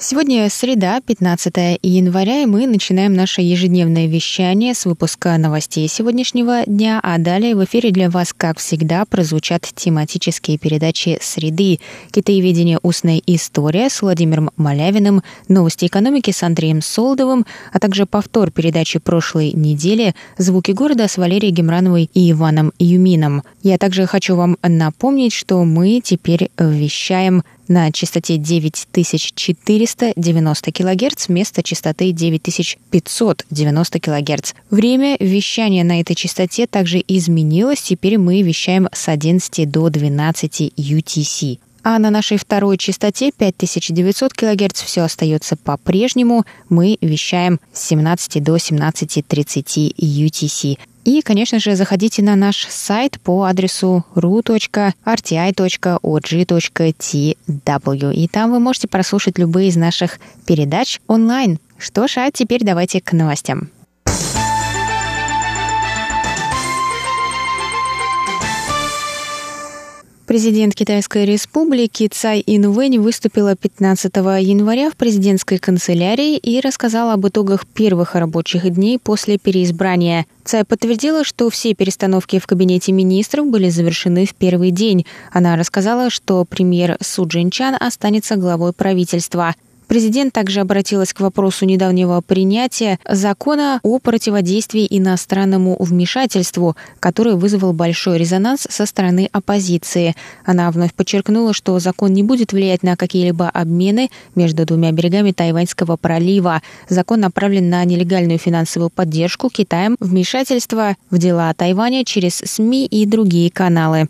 Сегодня среда, 15 января, и мы начинаем наше ежедневное вещание с выпуска новостей сегодняшнего дня, а далее в эфире для вас, как всегда, прозвучат тематические передачи «Среды», «Китаеведение. Устная история» с Владимиром Малявиным, «Новости экономики» с Андреем Солдовым, а также повтор передачи прошлой недели «Звуки города» с Валерией Гемрановой и Иваном Юмином. Я также хочу вам напомнить, что мы теперь вещаем на частоте 9490 кГц вместо частоты 9590 кГц. Время вещания на этой частоте также изменилось. Теперь мы вещаем с 11 до 12 UTC. А на нашей второй частоте 5900 кГц все остается по-прежнему. Мы вещаем с 17 до 17.30 UTC. И, конечно же, заходите на наш сайт по адресу ru.rti.org.tw. И там вы можете прослушать любые из наших передач онлайн. Что ж, а теперь давайте к новостям. Президент Китайской республики Цай Инвэнь выступила 15 января в президентской канцелярии и рассказала об итогах первых рабочих дней после переизбрания. Цай подтвердила, что все перестановки в кабинете министров были завершены в первый день. Она рассказала, что премьер Су Джинчан останется главой правительства – Президент также обратилась к вопросу недавнего принятия закона о противодействии иностранному вмешательству, который вызвал большой резонанс со стороны оппозиции. Она вновь подчеркнула, что закон не будет влиять на какие-либо обмены между двумя берегами Тайваньского пролива. Закон направлен на нелегальную финансовую поддержку Китаем вмешательства в дела Тайваня через СМИ и другие каналы.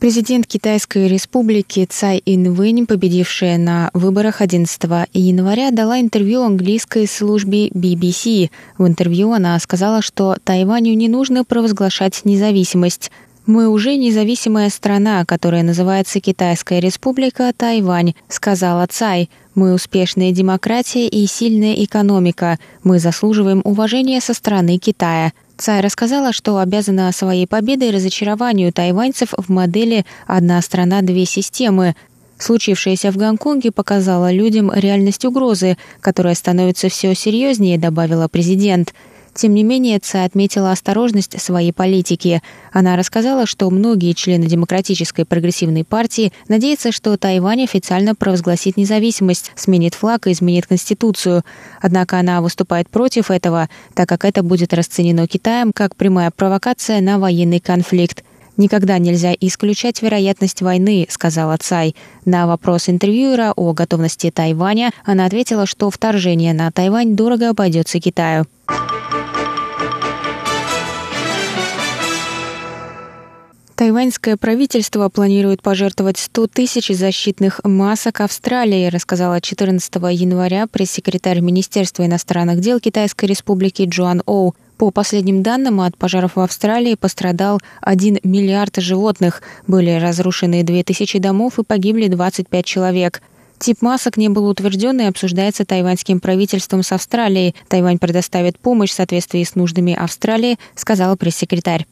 Президент Китайской республики Цай Инвэнь, победившая на выборах 11 января, дала интервью английской службе BBC. В интервью она сказала, что Тайваню не нужно провозглашать независимость. «Мы уже независимая страна, которая называется Китайская республика Тайвань», сказала Цай. «Мы успешная демократия и сильная экономика. Мы заслуживаем уважения со стороны Китая». Цай рассказала, что обязана своей победой разочарованию тайваньцев в модели «одна страна, две системы». Случившееся в Гонконге показало людям реальность угрозы, которая становится все серьезнее, добавила президент – тем не менее, Цай отметила осторожность своей политики. Она рассказала, что многие члены Демократической прогрессивной партии надеются, что Тайвань официально провозгласит независимость, сменит флаг и изменит Конституцию. Однако она выступает против этого, так как это будет расценено Китаем как прямая провокация на военный конфликт. «Никогда нельзя исключать вероятность войны», — сказала Цай. На вопрос интервьюера о готовности Тайваня она ответила, что вторжение на Тайвань дорого обойдется Китаю. Тайваньское правительство планирует пожертвовать 100 тысяч защитных масок Австралии, рассказала 14 января пресс-секретарь Министерства иностранных дел Китайской республики Джоан Оу. По последним данным, от пожаров в Австралии пострадал 1 миллиард животных, были разрушены 2000 домов и погибли 25 человек. Тип масок не был утвержден и обсуждается тайваньским правительством с Австралией. Тайвань предоставит помощь в соответствии с нуждами Австралии, сказала пресс-секретарь.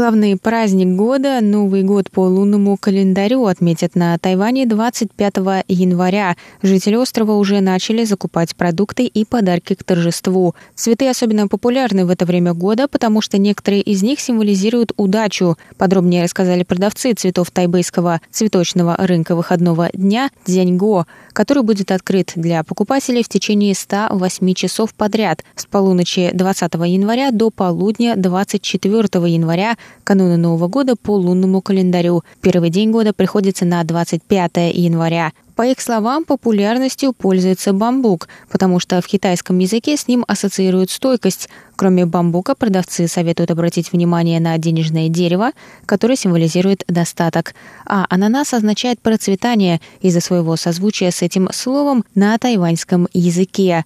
Главный праздник года – Новый год по лунному календарю отметят на Тайване 25 января. Жители острова уже начали закупать продукты и подарки к торжеству. Цветы особенно популярны в это время года, потому что некоторые из них символизируют удачу. Подробнее рассказали продавцы цветов тайбэйского цветочного рынка выходного дня Дзяньго, который будет открыт для покупателей в течение 108 часов подряд с полуночи 20 января до полудня 24 января кануна Нового года по лунному календарю. Первый день года приходится на 25 января. По их словам, популярностью пользуется бамбук, потому что в китайском языке с ним ассоциируют стойкость. Кроме бамбука, продавцы советуют обратить внимание на денежное дерево, которое символизирует достаток. А ананас означает процветание из-за своего созвучия с этим словом на тайваньском языке.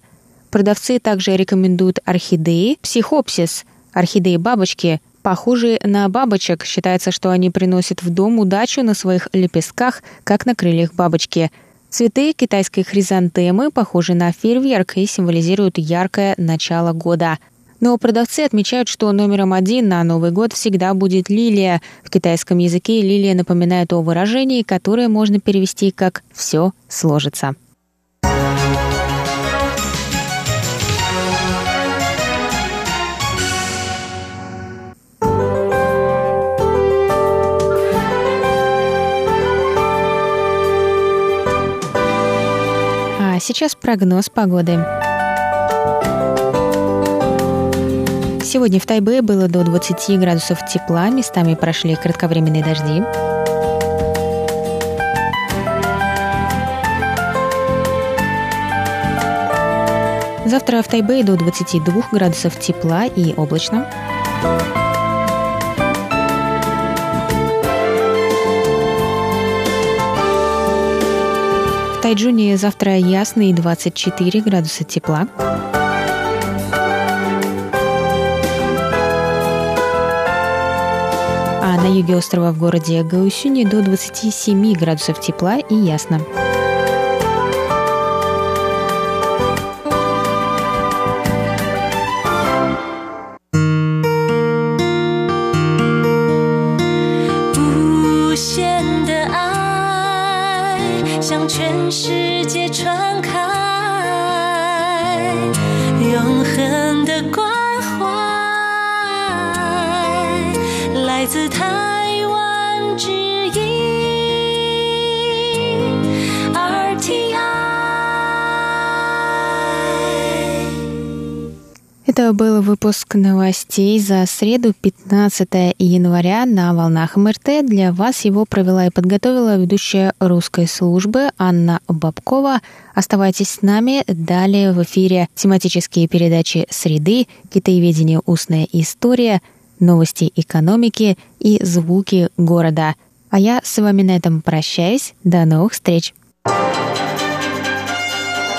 Продавцы также рекомендуют орхидеи, психопсис, орхидеи-бабочки, похожие на бабочек. Считается, что они приносят в дом удачу на своих лепестках, как на крыльях бабочки – Цветы китайской хризантемы похожи на фейерверк и символизируют яркое начало года. Но продавцы отмечают, что номером один на Новый год всегда будет лилия. В китайском языке лилия напоминает о выражении, которое можно перевести как «все сложится». Прогноз погоды. Сегодня в Тайбе было до 20 градусов тепла, местами прошли кратковременные дожди. Завтра в Тайбе до 22 градусов тепла и облачно. Тайджуне завтра ясный 24 градуса тепла. А на юге острова в городе Гаусюне до 27 градусов тепла и ясно. Это был выпуск новостей за среду, 15 января на волнах МРТ. Для вас его провела и подготовила ведущая русской службы Анна Бабкова. Оставайтесь с нами. Далее в эфире тематические передачи «Среды», «Китаеведение. Устная история», «Новости экономики» и «Звуки города». А я с вами на этом прощаюсь. До новых встреч!